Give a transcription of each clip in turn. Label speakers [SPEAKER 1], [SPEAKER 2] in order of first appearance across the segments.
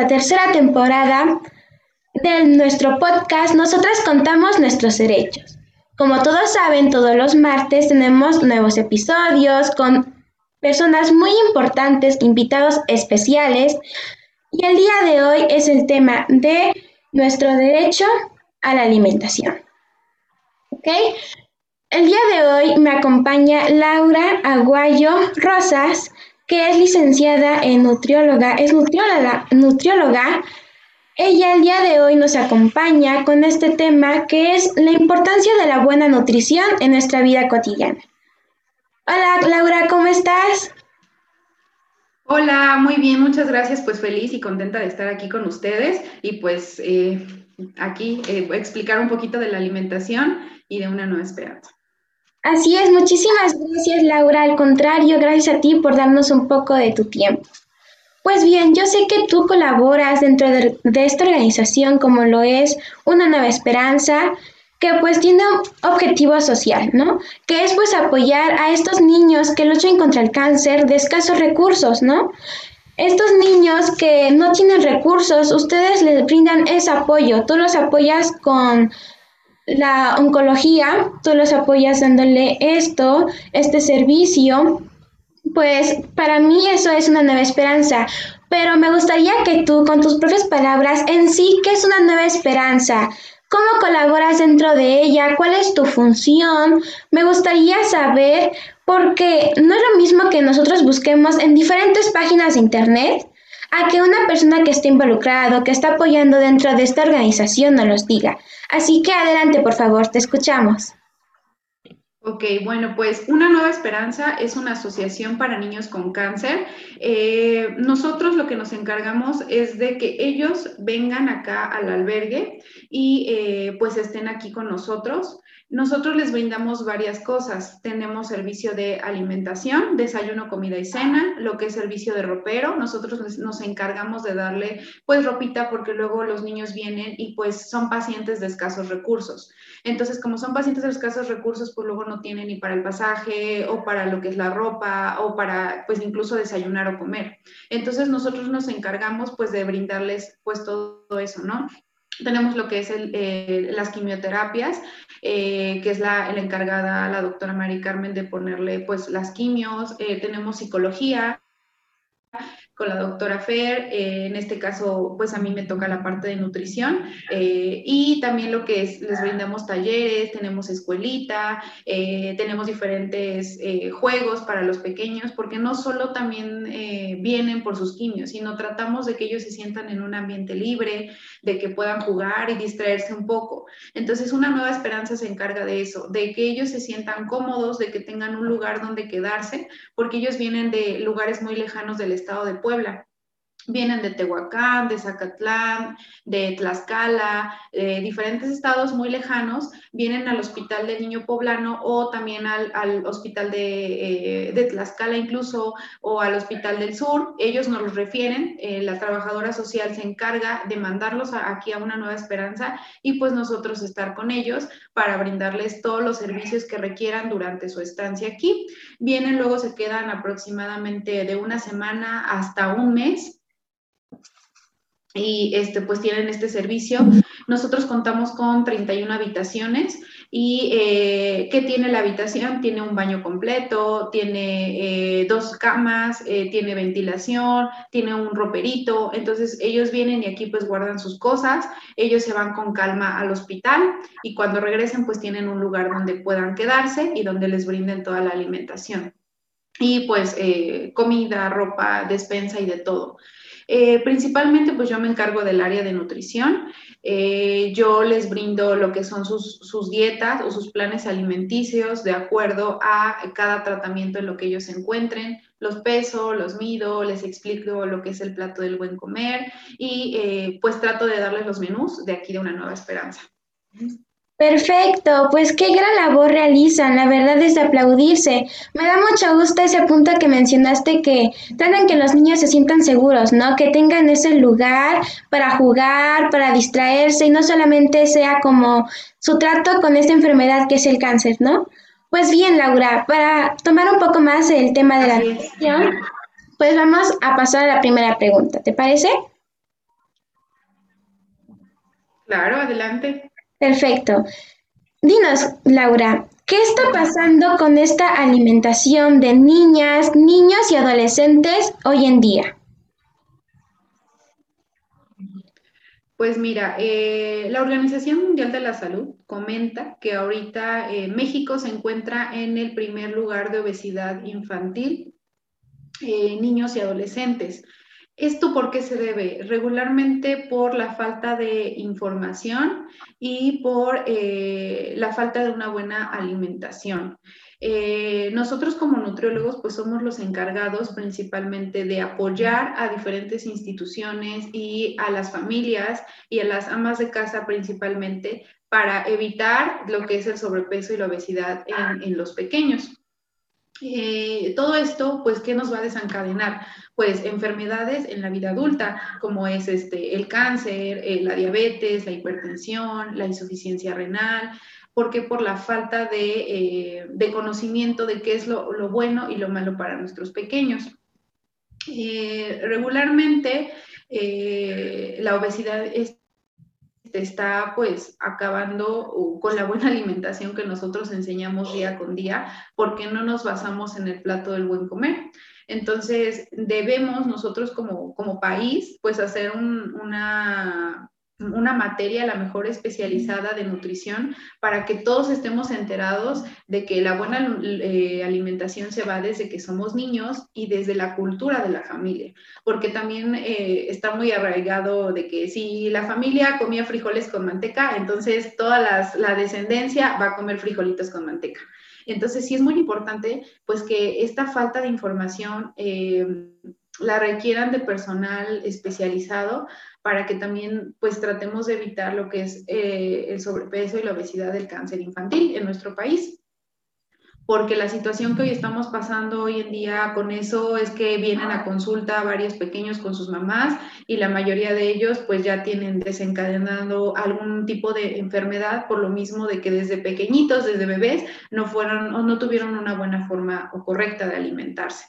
[SPEAKER 1] esta tercera temporada de nuestro podcast Nosotras contamos nuestros derechos. Como todos saben, todos los martes tenemos nuevos episodios con personas muy importantes, invitados especiales. Y el día de hoy es el tema de nuestro derecho a la alimentación. ¿Ok? El día de hoy me acompaña Laura Aguayo Rosas, que es licenciada en nutrióloga, es nutrióloga. Ella el día de hoy nos acompaña con este tema que es la importancia de la buena nutrición en nuestra vida cotidiana. Hola Laura, ¿cómo estás?
[SPEAKER 2] Hola, muy bien, muchas gracias, pues feliz y contenta de estar aquí con ustedes y pues eh, aquí eh, explicar un poquito de la alimentación y de una nueva esperanza.
[SPEAKER 1] Así es, muchísimas gracias Laura, al contrario, gracias a ti por darnos un poco de tu tiempo. Pues bien, yo sé que tú colaboras dentro de, esta organización como lo es Una Nueva Esperanza, que pues tiene un objetivo social, ¿no? Que es pues apoyar a estos niños que luchan contra el cáncer de escasos recursos, ¿no? Estos niños que no tienen recursos, ustedes les brindan ese apoyo, tú los apoyas con la oncología, tú los apoyas dándole esto, este servicio, pues para mí eso es una nueva esperanza. Pero me gustaría que tú, con tus propias palabras, en sí, ¿qué es una nueva esperanza? ¿Cómo colaboras dentro de ella? ¿Cuál es tu función? Me gustaría saber porque no es lo mismo que nosotros busquemos en diferentes páginas de internet a que una persona que esté involucrado, que está apoyando dentro de esta organización nos los diga. Así que adelante, por favor, te escuchamos.
[SPEAKER 2] Ok, bueno, pues Una Nueva Esperanza es una asociación para niños con cáncer. Eh, nosotros lo que nos encargamos es de que ellos vengan acá al albergue y eh, pues estén aquí con nosotros. Nosotros les brindamos varias cosas. Tenemos servicio de alimentación, desayuno, comida y cena, lo que es servicio de ropero. Nosotros nos encargamos de darle pues ropita porque luego los niños vienen y pues son pacientes de escasos recursos. Entonces, como son pacientes de escasos recursos, pues luego no tienen ni para el pasaje o para lo que es la ropa o para pues incluso desayunar o comer. Entonces, nosotros nos encargamos pues de brindarles pues todo eso, ¿no? Tenemos lo que es eh, las quimioterapias, eh, que es la, encargada, la doctora Mari Carmen, de ponerle pues las quimios. Eh, tenemos psicología, con la doctora Fer, eh, en este caso, pues a mí me toca la parte de nutrición eh, y también lo que es, les brindamos talleres, tenemos escuelita, eh, tenemos diferentes juegos para los pequeños, porque no solo también vienen por sus quimios, sino tratamos de que ellos se sientan en un ambiente libre, de que puedan jugar y distraerse un poco. Entonces, una nueva esperanza se encarga de eso, de que ellos se sientan cómodos, de que tengan un lugar donde quedarse, porque ellos vienen de lugares muy lejanos del estado de Puebla Puebla. Vienen de Tehuacán, de Zacatlán, de Tlaxcala, de diferentes estados muy lejanos, vienen al Hospital del Niño Poblano o también al, Hospital de, eh, Tlaxcala incluso o al Hospital del Sur. Ellos nos los refieren, eh, la trabajadora social se encarga de mandarlos aquí a una nueva esperanza y pues nosotros estar con ellos para brindarles todos los servicios que requieran durante su estancia aquí. Vienen, luego se quedan aproximadamente de una semana hasta un mes y este, pues tienen este servicio. Nosotros contamos con 31 habitaciones y eh, ¿qué tiene la habitación? Tiene un baño completo, tiene eh, dos camas, eh, tiene ventilación, tiene un roperito. Entonces ellos vienen y aquí pues guardan sus cosas, ellos se van con calma al hospital y cuando regresen pues tienen un lugar donde puedan quedarse y donde les brinden toda la alimentación. Y pues comida, ropa, despensa y de todo. Eh, principalmente, pues yo me encargo del área de nutrición. Eh, yo les brindo lo que son sus, dietas o sus planes alimenticios de acuerdo a cada tratamiento en lo que ellos encuentren. Los peso, los mido, les explico lo que es el plato del buen comer y eh, pues trato de darles los menús de aquí de una nueva esperanza.
[SPEAKER 1] Perfecto, pues qué gran labor realizan, la verdad es de aplaudirse. Me da mucho gusto ese punto que mencionaste que tratan que los niños se sientan seguros, ¿no? Que tengan ese lugar para jugar, para distraerse y no solamente sea como su trato con esta enfermedad que es el cáncer, ¿no? Pues bien, Laura, para tomar un poco más el tema de la nutrición, Pues vamos a pasar a la primera pregunta, ¿te parece?
[SPEAKER 2] Claro, adelante.
[SPEAKER 1] Perfecto. Dinos, Laura, ¿qué está pasando con esta alimentación de niñas, niños y adolescentes hoy en día?
[SPEAKER 2] Pues mira, eh, la Organización Mundial de la Salud comenta que ahorita eh, México se encuentra en el primer lugar de obesidad infantil, eh, niños y adolescentes. ¿Esto por qué se debe? Regularmente por la falta de información y por la falta de una buena alimentación. Eh, nosotros como nutriólogos pues somos los encargados principalmente de apoyar a diferentes instituciones y a las familias y a las amas de casa principalmente para evitar lo que es el sobrepeso y la obesidad en, los pequeños. Eh, todo esto, pues, ¿qué nos va a desencadenar? Pues enfermedades en la vida adulta, como es este, el cáncer, eh, la diabetes, la hipertensión, la insuficiencia renal, porque por la falta eh, de, conocimiento de qué es lo, bueno y lo malo para nuestros pequeños. Regularmente la obesidad está pues acabando con la buena alimentación que nosotros enseñamos día con día porque no nos basamos en el plato del buen comer. Entonces debemos nosotros como, como país pues hacer una una materia, la mejor especializada de nutrición, para que todos estemos enterados de que la buena eh, alimentación se va desde que somos niños y desde la cultura de la familia, porque también eh, está muy arraigado de que si la familia comía frijoles con manteca, entonces toda la descendencia va a comer frijolitos con manteca. Entonces sí es muy importante pues que esta falta de información eh, la requieran de personal especializado para que también pues tratemos de evitar lo que es eh, el sobrepeso y la obesidad del cáncer infantil en nuestro país. Porque la situación que hoy estamos pasando hoy en día con eso es que vienen a consulta varios pequeños con sus mamás y la mayoría de ellos pues ya tienen desencadenado algún tipo de enfermedad por lo mismo de que desde pequeñitos, desde bebés, no fueron o no tuvieron una buena forma o correcta de alimentarse.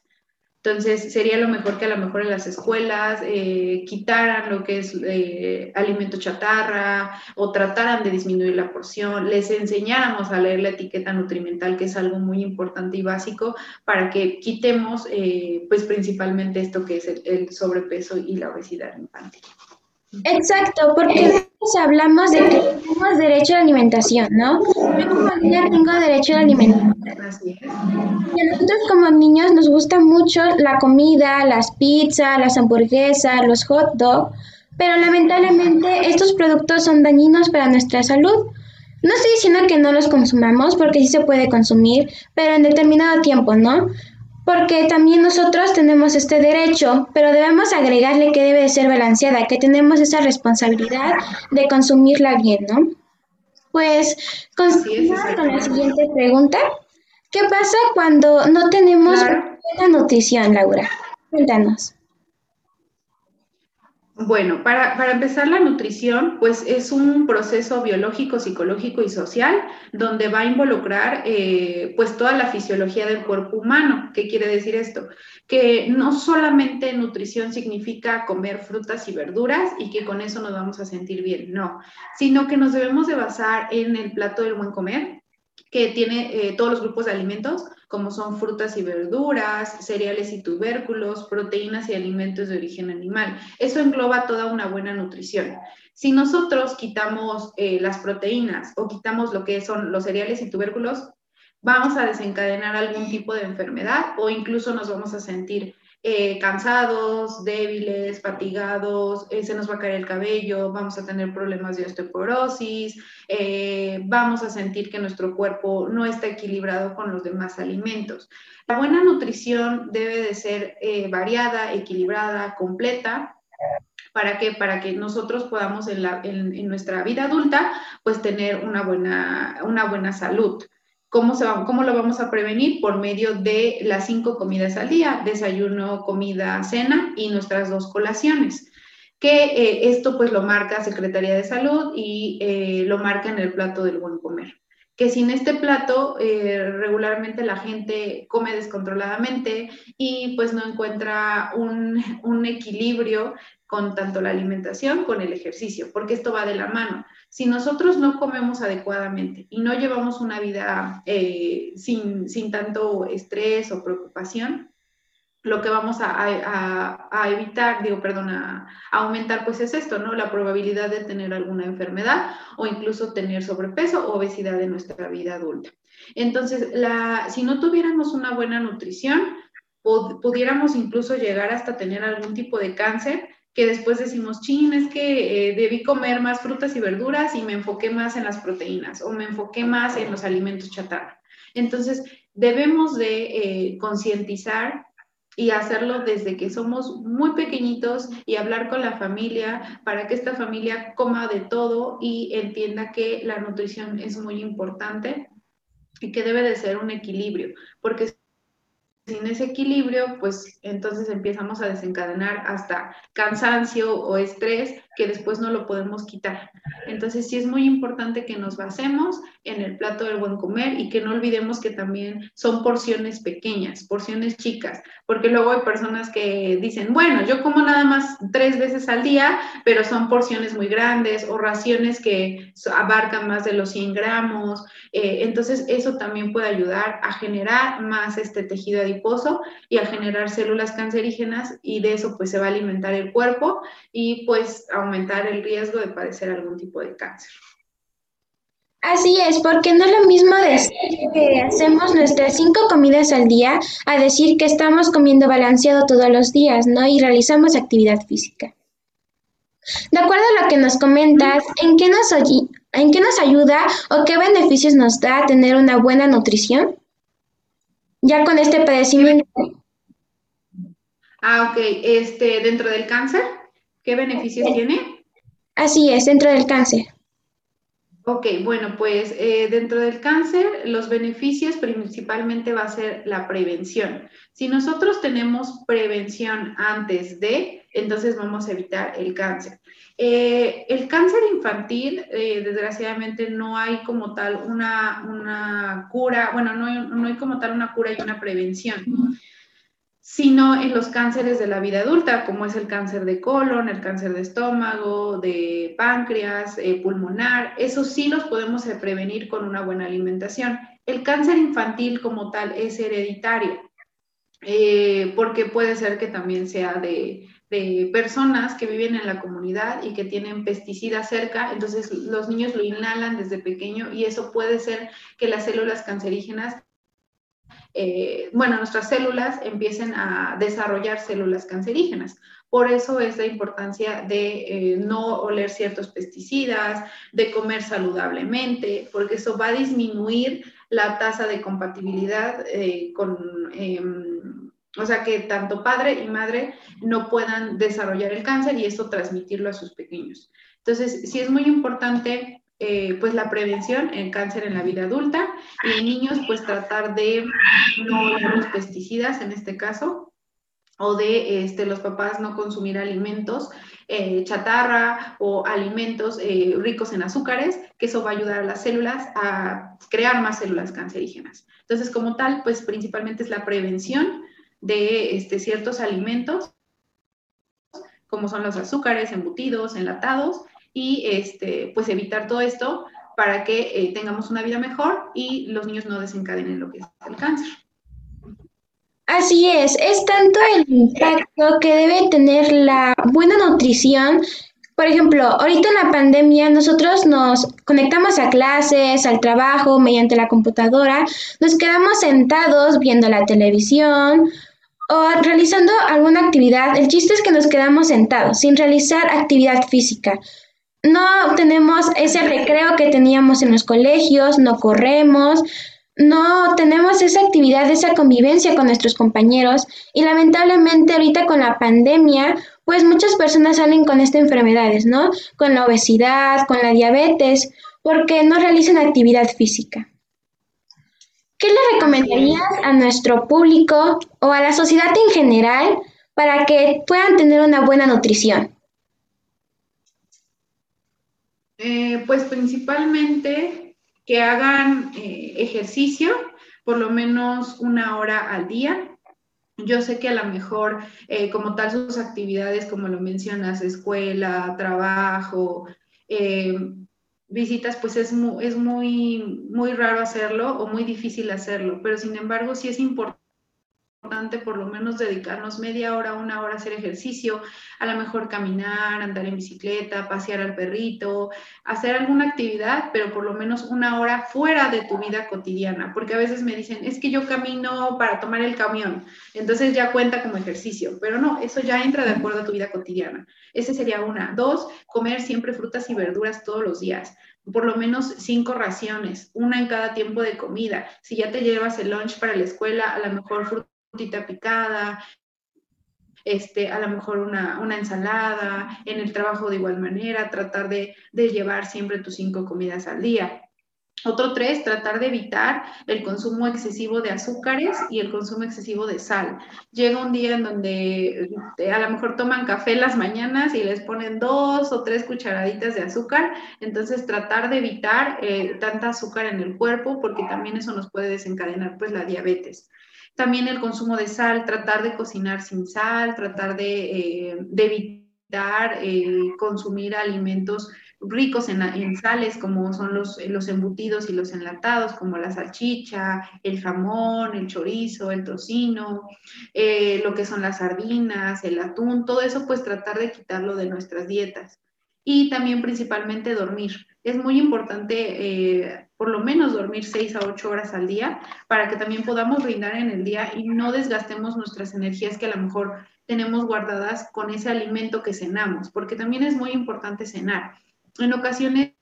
[SPEAKER 2] Entonces, sería lo mejor que a lo mejor en las escuelas eh, quitaran lo que es eh, alimento chatarra o trataran de disminuir la porción, les enseñáramos a leer la etiqueta nutrimental, que es algo muy importante y básico para que quitemos, eh, pues principalmente esto que es el sobrepeso y la obesidad infantil.
[SPEAKER 1] Exacto, porque hablamos de que tenemos derecho a la alimentación, ¿no? Yo como niña tengo derecho a la alimentación. Y a nosotros como niños nos gusta mucho la comida, las pizzas, las hamburguesas, los hot dogs, pero lamentablemente estos productos son dañinos para nuestra salud. No estoy diciendo que no los consumamos, porque sí se puede consumir, pero en determinado tiempo, ¿no? Porque también nosotros tenemos este derecho, pero debemos agregarle que debe de ser balanceada, que tenemos esa responsabilidad de consumirla bien, ¿no? Pues, continuamos con la siguiente pregunta. ¿Qué pasa cuando no tenemos buena nutrición, Laura? Cuéntanos.
[SPEAKER 2] Bueno, para, empezar la nutrición, pues es un proceso biológico, psicológico y social donde va a involucrar eh, pues toda la fisiología del cuerpo humano. ¿Qué quiere decir esto? Que no solamente nutrición significa comer frutas y verduras y que con eso nos vamos a sentir bien, no, sino que nos debemos de basar en el plato del buen comer, que tiene eh, todos los grupos de alimentos, como son frutas y verduras, cereales y tubérculos, proteínas y alimentos de origen animal. Eso engloba toda una buena nutrición. Si nosotros quitamos eh, las proteínas o quitamos lo que son los cereales y tubérculos, vamos a desencadenar algún tipo de enfermedad o incluso nos vamos a sentir eh, cansados, débiles, fatigados, eh, se nos va a caer el cabello, vamos a tener problemas de osteoporosis, eh, vamos a sentir que nuestro cuerpo no está equilibrado con los demás alimentos. La buena nutrición debe de ser variada, equilibrada, completa. ¿Para qué? Para que nosotros podamos en, la, en, nuestra vida adulta, pues tener una buena, una buena salud. ¿Cómo, se ¿Cómo lo vamos a prevenir? Por medio de las cinco comidas al día, desayuno, comida, cena y nuestras dos colaciones. Que eh, esto pues lo marca Secretaría de Salud y eh, lo marca en el plato del buen comer que sin este plato eh, regularmente la gente come descontroladamente y pues no encuentra un, equilibrio con tanto la alimentación con el ejercicio, porque esto va de la mano. Si nosotros no comemos adecuadamente y no llevamos una vida eh, sin, sin tanto estrés o preocupación, lo que vamos a, evitar, digo, perdón, a, aumentar, pues es esto, ¿no? La probabilidad de tener alguna enfermedad o incluso tener sobrepeso o obesidad en nuestra vida adulta. Entonces, la, si no tuviéramos una buena nutrición, pudiéramos incluso llegar hasta tener algún tipo de cáncer que después decimos, chin, es que eh, debí comer más frutas y verduras y me enfoqué más en las proteínas o me enfoqué más en los alimentos chatarra. Entonces, debemos de eh, concientizar y hacerlo desde que somos muy pequeñitos y hablar con la familia para que esta familia coma de todo y entienda que la nutrición es muy importante y que debe de ser un equilibrio, porque sin ese equilibrio, pues entonces empezamos a desencadenar hasta cansancio o estrés que después no lo podemos quitar. Entonces sí es muy importante que nos basemos en el plato del buen comer y que no olvidemos que también son porciones pequeñas, porciones chicas, porque luego hay personas que dicen, bueno, yo como nada más tres veces al día, pero son porciones muy grandes o raciones que abarcan más de los 100 gramos. Eh, entonces eso también puede ayudar a generar más este tejido adiposo y a generar células cancerígenas y de eso pues se va a alimentar el cuerpo y pues aumentar el riesgo de padecer algún tipo de cáncer.
[SPEAKER 1] Así es, porque no es lo mismo decir que hacemos nuestras cinco comidas al día a decir que estamos comiendo balanceado todos los días, ¿no? Y realizamos actividad física. De acuerdo a lo que nos comentas, ¿en qué nos, ¿en qué nos ayuda o qué beneficios nos da tener una buena nutrición? Ya con este padecimiento.
[SPEAKER 2] Ah, ok. Este, dentro del cáncer. ¿Qué beneficios tiene?
[SPEAKER 1] Así es, dentro del cáncer.
[SPEAKER 2] Ok, bueno, pues eh, dentro del cáncer los beneficios principalmente va a ser la prevención. Si nosotros tenemos prevención antes de, entonces vamos a evitar el cáncer. Eh, el cáncer infantil, eh, desgraciadamente, no hay como tal una, una cura, bueno, no, no, hay como tal una cura y una prevención sino en los cánceres de la vida adulta, como es el cáncer de colon, el cáncer de estómago, de páncreas, eh, pulmonar. Esos sí los podemos prevenir con una buena alimentación. El cáncer infantil como tal es hereditario, eh, porque puede ser que también sea de, de personas que viven en la comunidad y que tienen pesticidas cerca, entonces los niños lo inhalan desde pequeño y eso puede ser que las células cancerígenas eh, bueno, nuestras células empiecen a desarrollar células cancerígenas. Por eso es la importancia de eh, no oler ciertos pesticidas, de comer saludablemente, porque eso va a disminuir la tasa de compatibilidad eh, con, em, o sea, que tanto padre y madre no puedan desarrollar el cáncer y eso transmitirlo a sus pequeños. Entonces, sí es muy importante eh, pues la prevención en cáncer en la vida adulta y en niños pues tratar de no los pesticidas en este caso o de este, los papás no consumir alimentos eh, chatarra o alimentos eh, ricos en azúcares, que eso va a ayudar a las células a crear más células cancerígenas. Entonces, como tal, pues principalmente es la prevención de este, ciertos alimentos, como son los azúcares, embutidos, enlatados, y este, pues evitar todo esto para que eh, tengamos una vida mejor y los niños no desencadenen lo que es el cáncer.
[SPEAKER 1] Así es, es tanto el impacto que debe tener la buena nutrición. Por ejemplo, ahorita en la pandemia nosotros nos conectamos a clases, al trabajo mediante la computadora, nos quedamos sentados viendo la televisión o realizando alguna actividad. El chiste es que nos quedamos sentados sin realizar actividad física no tenemos ese recreo que teníamos en los colegios, no corremos, no tenemos esa actividad, esa convivencia con nuestros compañeros y lamentablemente ahorita con la pandemia, pues muchas personas salen con estas enfermedades, ¿no? Con la obesidad, con la diabetes, porque no realizan actividad física. ¿Qué le recomendarías a nuestro público o a la sociedad en general para que puedan tener una buena nutrición?
[SPEAKER 2] Eh, pues principalmente que hagan eh, ejercicio por lo menos una hora al día. Yo sé que a lo mejor, eh, como tal, sus actividades, como lo mencionas, escuela, trabajo, visitas, pues es, muy, es muy, muy raro hacerlo o muy difícil hacerlo, pero sin embargo sí es importante por lo menos dedicarnos media hora, una hora a hacer ejercicio, a lo mejor caminar, andar en bicicleta, pasear al perrito, hacer alguna actividad, pero por lo menos una hora fuera de tu vida cotidiana, porque a veces me dicen, es que yo camino para tomar el camión, entonces ya cuenta como ejercicio, pero no, eso ya entra de acuerdo a tu vida cotidiana. Ese sería una. Dos, comer siempre frutas y verduras todos los días por lo menos cinco raciones, una en cada tiempo de comida. Si ya te llevas el lunch para la escuela, a lo mejor fruta picada, este, a lo mejor una, ensalada, en el trabajo de igual manera, tratar de, de, llevar siempre tus cinco comidas al día. Otro tres, tratar de evitar el consumo excesivo de azúcares y el consumo excesivo de sal. Llega un día en donde eh, a lo mejor toman café las mañanas y les ponen dos o tres cucharaditas de azúcar, entonces tratar de evitar eh, tanta azúcar en el cuerpo porque también eso nos puede desencadenar pues la diabetes. También el consumo de sal, tratar de cocinar sin sal, tratar de, eh, evitar eh, consumir alimentos ricos en, sales, como son los, los, embutidos y los enlatados, como la salchicha, el jamón, el chorizo, el tocino, eh, lo que son las sardinas, el atún, todo eso, pues tratar de quitarlo de nuestras dietas. Y también principalmente dormir. Es muy importante por lo menos dormir 6 a 8 horas al día para que también podamos brindar en el día y no desgastemos nuestras energías que a lo mejor tenemos guardadas con ese alimento que cenamos, porque también es muy importante cenar. En ocasiones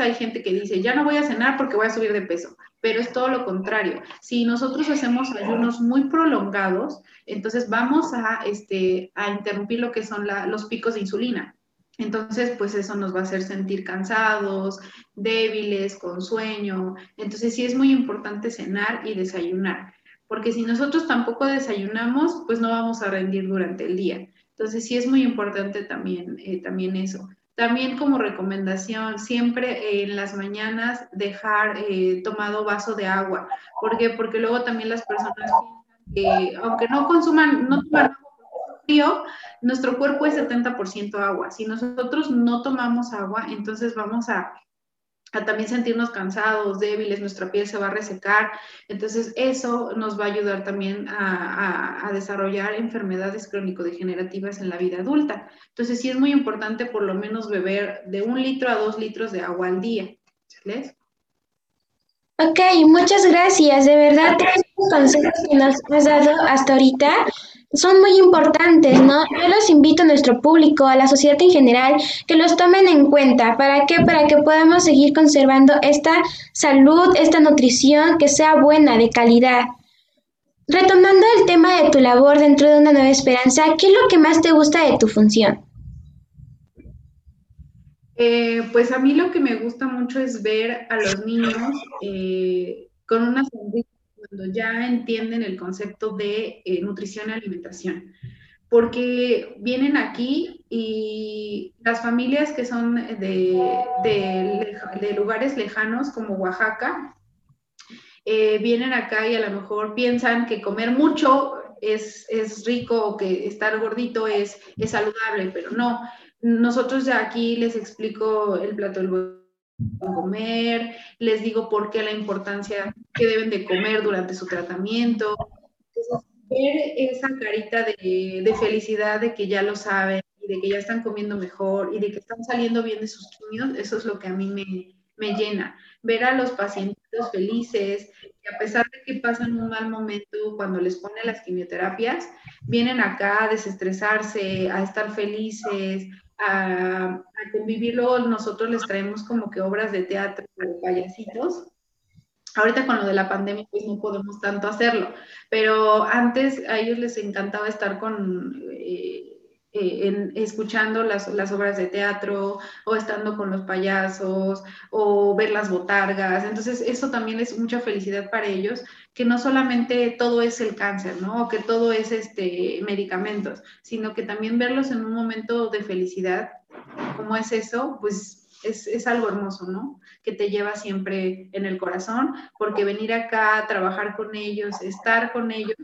[SPEAKER 2] hay gente que dice, ya no voy a cenar porque voy a subir de peso, pero es todo lo contrario. Si nosotros hacemos ayunos muy prolongados, entonces vamos a, este, a interrumpir lo que son los picos de insulina. Entonces, pues eso nos va a hacer sentir cansados, débiles, con sueño. Entonces, sí es muy importante cenar y desayunar, porque si nosotros tampoco desayunamos, pues no vamos a rendir durante el día. Entonces, sí es muy importante también, eh, también eso. También como recomendación, siempre en las mañanas dejar eh, tomado vaso de agua. ¿Por qué? Porque luego también las personas, que, aunque no consuman, no toman frío, nuestro cuerpo es 70% agua. Si nosotros no tomamos agua, entonces vamos a, también sentirnos cansados, débiles, nuestra piel se va a resecar. Entonces eso nos va a ayudar también a, desarrollar enfermedades crónico-degenerativas en la vida adulta. Entonces sí es muy importante por lo menos beber de un litro a dos litros de agua al día.
[SPEAKER 1] Ok, muchas gracias. De verdad, los consejos que nos has dado hasta ahorita son muy importantes, ¿no? Yo los invito a nuestro público, a la sociedad en general, que los tomen en cuenta. ¿Para qué? Para que podamos seguir conservando esta salud, esta nutrición que sea buena, de calidad. Retomando el tema de tu labor dentro de una nueva esperanza, ¿qué es lo que más te gusta de tu función?
[SPEAKER 2] Eh, pues a mí lo que me gusta mucho es ver a los niños eh, con una sonrisa ya entienden el concepto de eh, nutrición y alimentación. Porque vienen aquí y las familias que son de, de, lugares lejanos como Oaxaca, eh, vienen acá y a lo mejor piensan que comer mucho es, es rico o que estar gordito es, es saludable, pero no. Nosotros ya aquí les explico el plato del comer, les digo por qué la importancia que deben de comer durante su tratamiento. ver esa carita de, felicidad de que ya lo saben y de que ya están comiendo mejor y de que están saliendo bien de sus quimios, eso es lo que a mí me, me llena. Ver a los pacientes felices, que a pesar de que pasan un mal momento cuando les ponen las quimioterapias, vienen acá a desestresarse, a estar felices, a, luego nosotros les traemos como que obras de teatro o payasitos. Ahorita con lo de la pandemia pues no podemos tanto hacerlo, pero antes a ellos les encantaba estar con... Eh, eh, escuchando las, las, obras de teatro o estando con los payasos o ver las botargas. Entonces, eso también es mucha felicidad para ellos, que no solamente todo es el cáncer, ¿no? O que todo es este, medicamentos, sino que también verlos en un momento de felicidad, como es eso, pues es, algo hermoso, ¿no? Que te lleva siempre en el corazón, porque venir acá, trabajar con ellos, estar con ellos,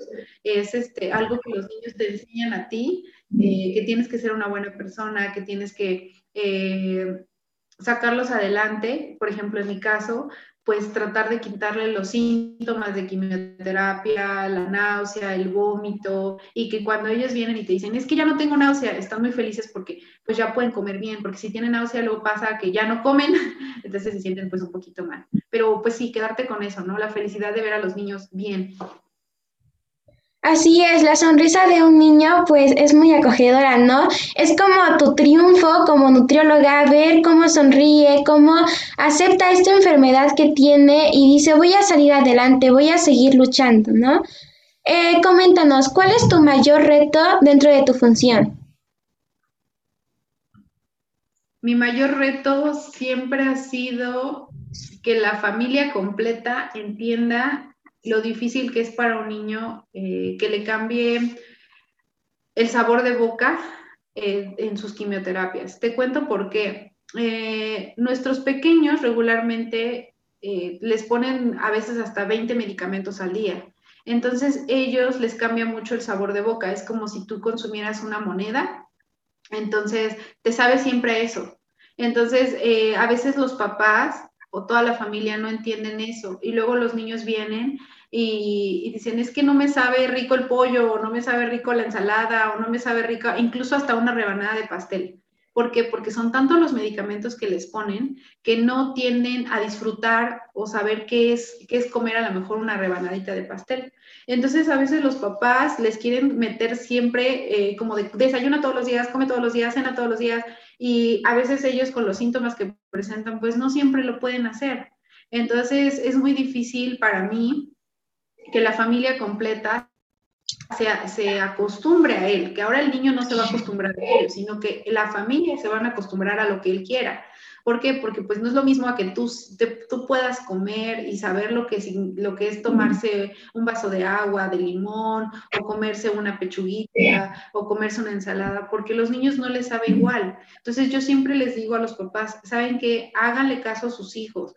[SPEAKER 2] es este, algo que los niños te enseñan a ti, eh, que tienes que ser una buena persona, que tienes que eh, sacarlos adelante. Por ejemplo, en mi caso, pues tratar de quitarle los síntomas de quimioterapia, la náusea, el vómito, y que cuando ellos vienen y te dicen, es que ya no tengo náusea, están muy felices porque pues ya pueden comer bien, porque si tienen náusea luego pasa que ya no comen, entonces se sienten pues un poquito mal. Pero pues sí, quedarte con eso, ¿no? La felicidad de ver a los niños bien.
[SPEAKER 1] Así es, la sonrisa de un niño pues es muy acogedora, ¿no? Es como tu triunfo como nutrióloga, ver cómo sonríe, cómo acepta esta enfermedad que tiene y dice voy a salir adelante, voy a seguir luchando, ¿no? Eh, coméntanos, ¿cuál es tu mayor reto dentro de tu función?
[SPEAKER 2] Mi mayor reto siempre ha sido que la familia completa entienda lo difícil que es para un niño eh, que le cambie el sabor de boca eh, en sus quimioterapias. Te cuento por qué. Eh, nuestros pequeños regularmente les ponen a veces hasta 20 medicamentos al día. Entonces ellos les cambia mucho el sabor de boca. Es como si tú consumieras una moneda. Entonces te sabe siempre eso. Entonces a veces los papás o toda la familia no entienden eso. Y luego los niños vienen y, dicen, es que no me sabe rico el pollo, o no me sabe rico la ensalada, o no me sabe rica, incluso hasta una rebanada de pastel. ¿Por qué? Porque son tantos los medicamentos que les ponen que no tienden a disfrutar o saber qué es, qué es comer a lo mejor una rebanadita de pastel. Entonces a veces los papás les quieren meter siempre eh, como de desayuna todos los días, come todos los días, cena todos los días, y a veces ellos con los síntomas que presentan, pues no siempre lo pueden hacer. Entonces es muy difícil para mí que la familia completa se, se, acostumbre a él, que ahora el niño no se va a acostumbrar a él, sino que la familia se van a acostumbrar a lo que él quiera. ¿Por qué? Porque pues no es lo mismo a que tú, tú puedas comer y saber lo que, lo que es tomarse un vaso de agua, de limón, o comerse una pechuguita, o comerse una ensalada, porque los niños no les sabe igual. Entonces yo siempre les digo a los papás, saben que háganle caso a sus hijos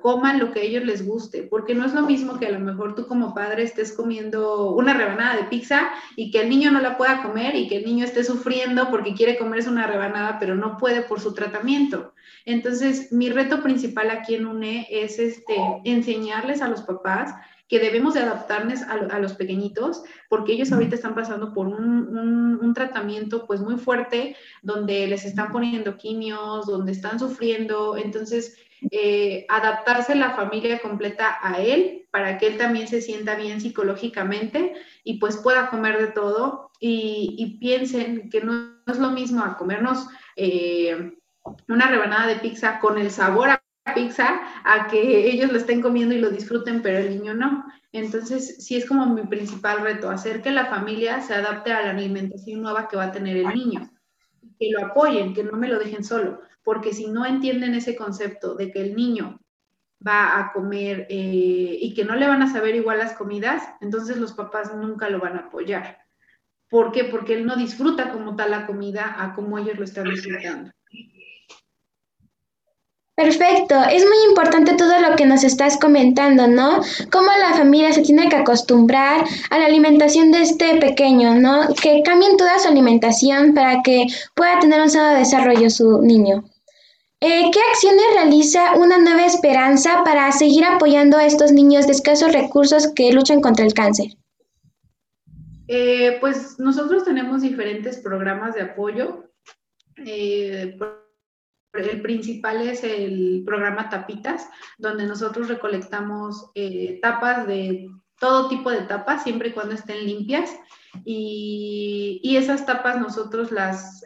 [SPEAKER 2] coman lo que a ellos les guste, porque no es lo mismo que a lo mejor tú como padre estés comiendo una rebanada de pizza y que el niño no la pueda comer y que el niño esté sufriendo porque quiere comerse una rebanada, pero no puede por su tratamiento. Entonces, mi reto principal aquí en UNE es este, enseñarles a los papás que debemos de adaptarnos a, los pequeñitos, porque ellos ahorita están pasando por un, un, tratamiento pues muy fuerte, donde les están poniendo quimios, donde están sufriendo, entonces eh, adaptarse la familia completa a él para que él también se sienta bien psicológicamente y pues pueda comer de todo. Y, piensen que no es lo mismo a comernos eh, una rebanada de pizza con el sabor a pizza a que ellos lo estén comiendo y lo disfruten, pero el niño no. Entonces, sí es como mi principal reto, hacer que la familia se adapte a la alimentación nueva que va a tener el niño, que lo apoyen, que no me lo dejen solo porque si no entienden ese concepto de que el niño va a comer eh, y que no le van a saber igual las comidas, entonces los papás nunca lo van a apoyar. ¿Por qué? Porque él no disfruta como tal la comida a como ellos lo están disfrutando.
[SPEAKER 1] Perfecto, es muy importante todo lo que nos estás comentando, ¿no? Cómo la familia se tiene que acostumbrar a la alimentación de este pequeño, ¿no? Que cambien toda su alimentación para que pueda tener un sano desarrollo su niño. Eh, ¿Qué acciones realiza una nueva esperanza para seguir apoyando a estos niños de escasos recursos que luchan contra el cáncer?
[SPEAKER 2] Eh, pues nosotros tenemos diferentes programas de apoyo. Eh, el principal es el programa Tapitas, donde nosotros recolectamos tapas de todo tipo de tapas, siempre y cuando estén limpias. Y, y esas tapas nosotros las,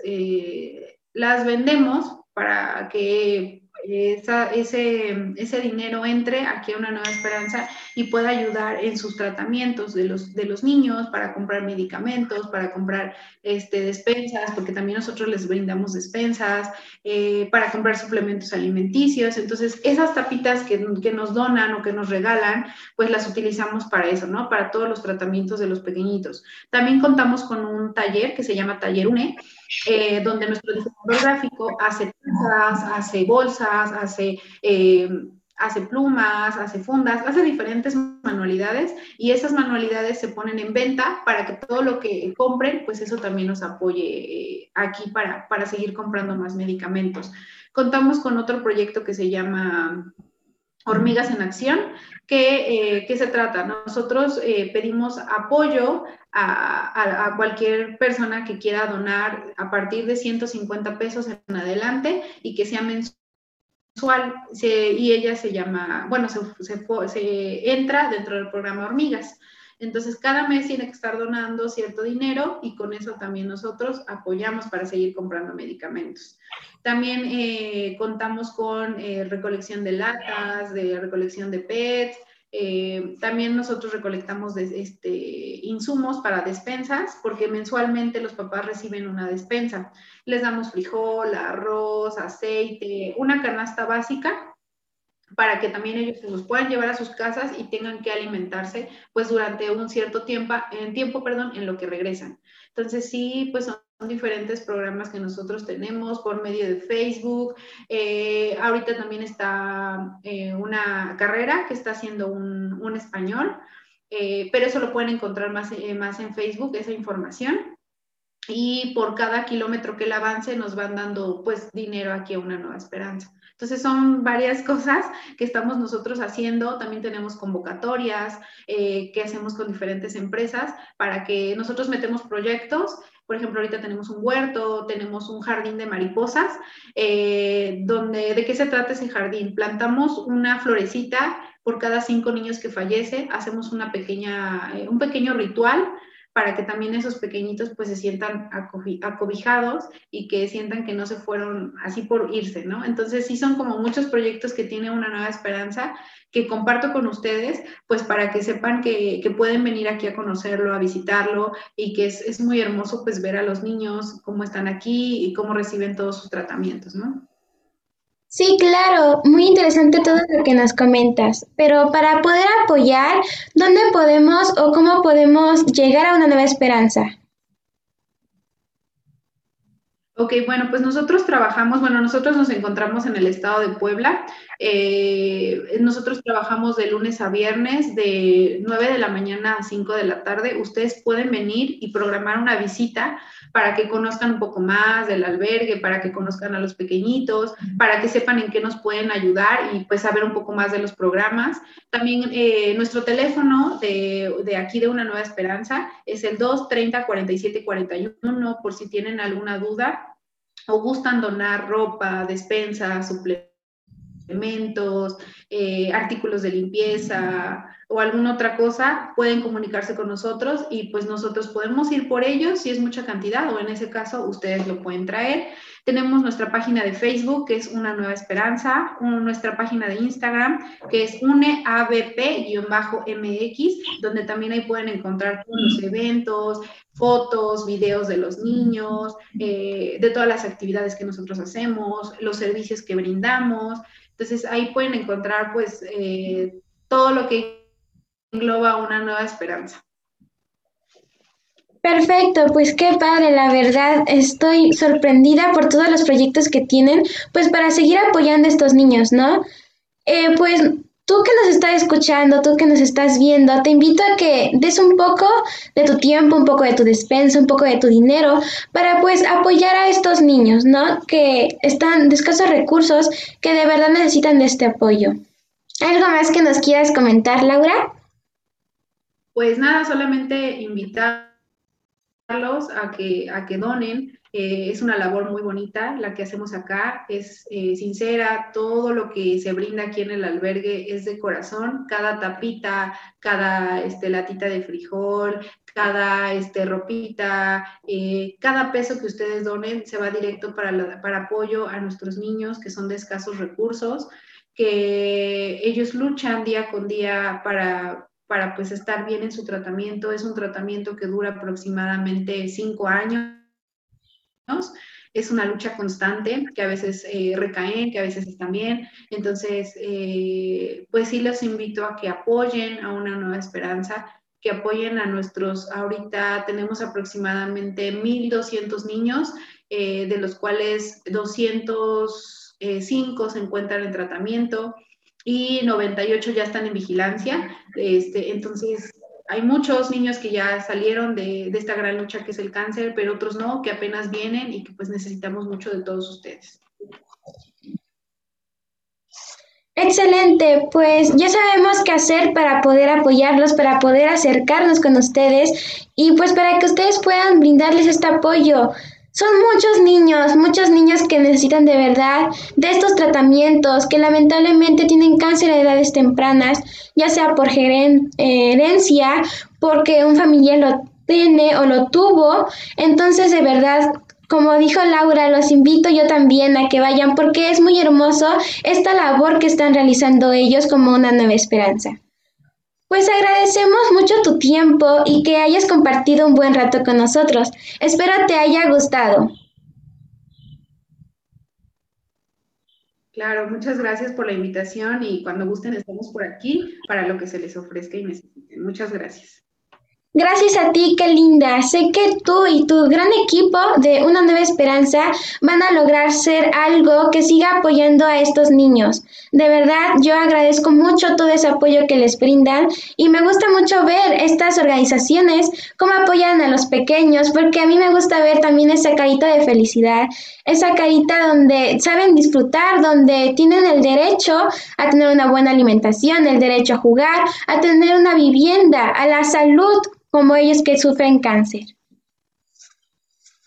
[SPEAKER 2] las vendemos para que ese, ese dinero entre aquí a una nueva esperanza y pueda ayudar en sus tratamientos de los, de los niños para comprar medicamentos, para comprar este, despensas, porque también nosotros les brindamos despensas, eh, para comprar suplementos alimenticios. Entonces, esas tapitas que, que nos donan o que nos regalan, pues las utilizamos para eso, ¿no? Para todos los tratamientos de los pequeñitos. También contamos con un taller que se llama Taller UNE, eh, donde nuestro diseñador gráfico hace tazas, hace bolsas, hace, eh, hace plumas, hace fundas, hace diferentes manualidades y esas manualidades se ponen en venta para que todo lo que compren, pues eso también nos apoye eh, aquí para, para seguir comprando más medicamentos. Contamos con otro proyecto que se llama Hormigas en Acción, que, se trata? Nosotros pedimos apoyo a, cualquier persona que quiera donar a partir de 150 pesos en adelante y que sea mensual. y ella se llama, bueno, se, se, entra dentro del programa Hormigas. Entonces, cada mes tiene que estar donando cierto dinero y con eso también nosotros apoyamos para seguir comprando medicamentos. También eh, contamos con eh, recolección de latas, de recolección de PETs, eh, también nosotros recolectamos este, insumos para despensas, porque mensualmente los papás reciben una despensa. Les damos frijol, arroz, aceite, una canasta básica para que también ellos se los puedan llevar a sus casas y tengan que alimentarse pues durante un cierto tiempo, en tiempo, perdón, en lo que regresan. Entonces sí, pues son diferentes programas que nosotros tenemos por medio de Facebook. Eh, ahorita también está eh, una carrera que está haciendo un, un español, eh, pero eso lo pueden encontrar más, más en Facebook, esa información. Y por cada kilómetro que él avance nos van dando pues dinero aquí a una nueva esperanza. Entonces son varias cosas que estamos nosotros haciendo. También tenemos convocatorias que hacemos con diferentes empresas para que nosotros metemos proyectos por ejemplo, ahorita tenemos un huerto, tenemos un jardín de mariposas, eh, donde, ¿de qué se trata ese jardín? Plantamos una florecita por cada cinco niños que fallece, hacemos una pequeña, eh, un pequeño ritual para que también esos pequeñitos pues se sientan acobijados y que sientan que no se fueron así por irse, ¿no? Entonces sí son como muchos proyectos que tiene una nueva esperanza que comparto con ustedes, pues para que sepan que, pueden venir aquí a conocerlo, a visitarlo y que es, es muy hermoso pues ver a los niños cómo están aquí y cómo reciben todos sus tratamientos, ¿no?
[SPEAKER 1] Sí, claro, muy interesante todo lo que nos comentas, pero para poder apoyar, ¿dónde podemos o cómo podemos llegar a una nueva esperanza?
[SPEAKER 2] Ok, bueno, pues nosotros trabajamos, bueno, nosotros nos encontramos en el estado de Puebla. Eh, nosotros trabajamos de lunes a viernes, de 9 de la mañana a 5 de la tarde. Ustedes pueden venir y programar una visita para que conozcan un poco más del albergue, para que conozcan a los pequeñitos, para que sepan en qué nos pueden ayudar y pues saber un poco más de los programas. También eh, nuestro teléfono de, de, aquí de Una Nueva Esperanza es el 230 47 41 por si tienen alguna duda o gustan donar ropa, despensa, suplementos, eh, artículos de limpieza o alguna otra cosa, pueden comunicarse con nosotros y pues nosotros podemos ir por ellos si es mucha cantidad o en ese caso ustedes lo pueden traer. Tenemos nuestra página de Facebook, que es Una Nueva Esperanza, nuestra página de Instagram, que es uneabp-mx, donde también ahí pueden encontrar todos los eventos, fotos, videos de los niños, eh, de todas las actividades que nosotros hacemos, los servicios que brindamos. Entonces ahí pueden encontrar pues eh, todo lo que engloba una nueva esperanza.
[SPEAKER 1] Perfecto, pues qué padre, la verdad estoy sorprendida por todos los proyectos que tienen, pues para seguir apoyando a estos niños, ¿no? Eh, pues tú que nos estás escuchando, tú que nos estás viendo, te invito a que des un poco de tu tiempo, un poco de tu despensa, un poco de tu dinero para pues apoyar a estos niños, ¿no? Que están de escasos recursos, que de verdad necesitan de este apoyo. ¿Algo más que nos quieras comentar, Laura?
[SPEAKER 2] Pues nada, solamente invitar a que, a que donen. Eh, es una labor muy bonita la que hacemos acá, es eh, sincera, todo lo que se brinda aquí en el albergue es de corazón, cada tapita, cada este, latita de frijol, cada este, ropita, eh, cada peso que ustedes donen se va directo para, para apoyo a nuestros niños que son de escasos recursos, que ellos luchan día con día para, para pues estar bien en su tratamiento. Es un tratamiento que dura aproximadamente cinco años es una lucha constante, que a veces eh, recaen, que a veces están bien. Entonces, eh, pues sí los invito a que apoyen a una nueva esperanza, que apoyen a nuestros, ahorita tenemos aproximadamente 1.200 niños, eh, de los cuales 205 se encuentran en tratamiento y 98 ya están en vigilancia. Este, entonces, hay muchos niños que ya salieron de, esta gran lucha que es el cáncer, pero otros no, que apenas vienen y que pues necesitamos mucho de todos ustedes.
[SPEAKER 1] Excelente, pues ya sabemos qué hacer para poder apoyarlos, para poder acercarnos con ustedes y pues para que ustedes puedan brindarles este apoyo. Son muchos niños, muchos niños que necesitan de verdad de estos tratamientos, que lamentablemente tienen cáncer a edades tempranas, ya sea por herencia, porque un familiar lo tiene o lo tuvo. Entonces, de verdad, como dijo Laura, los invito yo también a que vayan porque es muy hermoso esta labor que están realizando ellos como una nueva esperanza. Pues agradecemos mucho tu tiempo y que hayas compartido un buen rato con nosotros. Espero te haya gustado.
[SPEAKER 2] Claro, muchas gracias por la invitación y cuando gusten estamos por aquí para lo que se les ofrezca y necesiten. Muchas gracias.
[SPEAKER 1] Gracias a ti, qué linda. Sé que tú y tu gran equipo de Una Nueva Esperanza van a lograr ser algo que siga apoyando a estos niños. De verdad, yo agradezco mucho todo ese apoyo que les brindan y me gusta mucho ver estas organizaciones cómo apoyan a los pequeños, porque a mí me gusta ver también esa carita de felicidad, esa carita donde saben disfrutar, donde tienen el derecho a tener una buena alimentación, el derecho a jugar, a tener una vivienda, a la salud como ellos que sufren cáncer.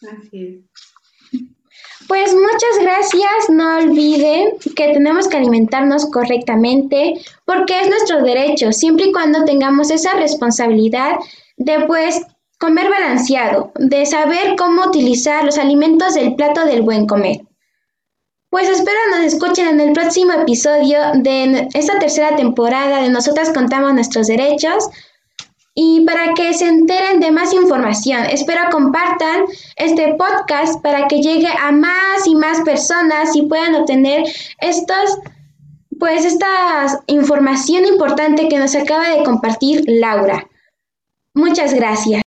[SPEAKER 2] Así
[SPEAKER 1] Pues muchas gracias. No olviden que tenemos que alimentarnos correctamente porque es nuestro derecho, siempre y cuando tengamos esa responsabilidad de pues comer balanceado, de saber cómo utilizar los alimentos del plato del buen comer. Pues espero nos escuchen en el próximo episodio de esta tercera temporada de Nosotras contamos nuestros derechos y para que se enteren de más información. Espero compartan este podcast para que llegue a más y más personas y puedan obtener estos pues esta información importante que nos acaba de compartir Laura. Muchas gracias.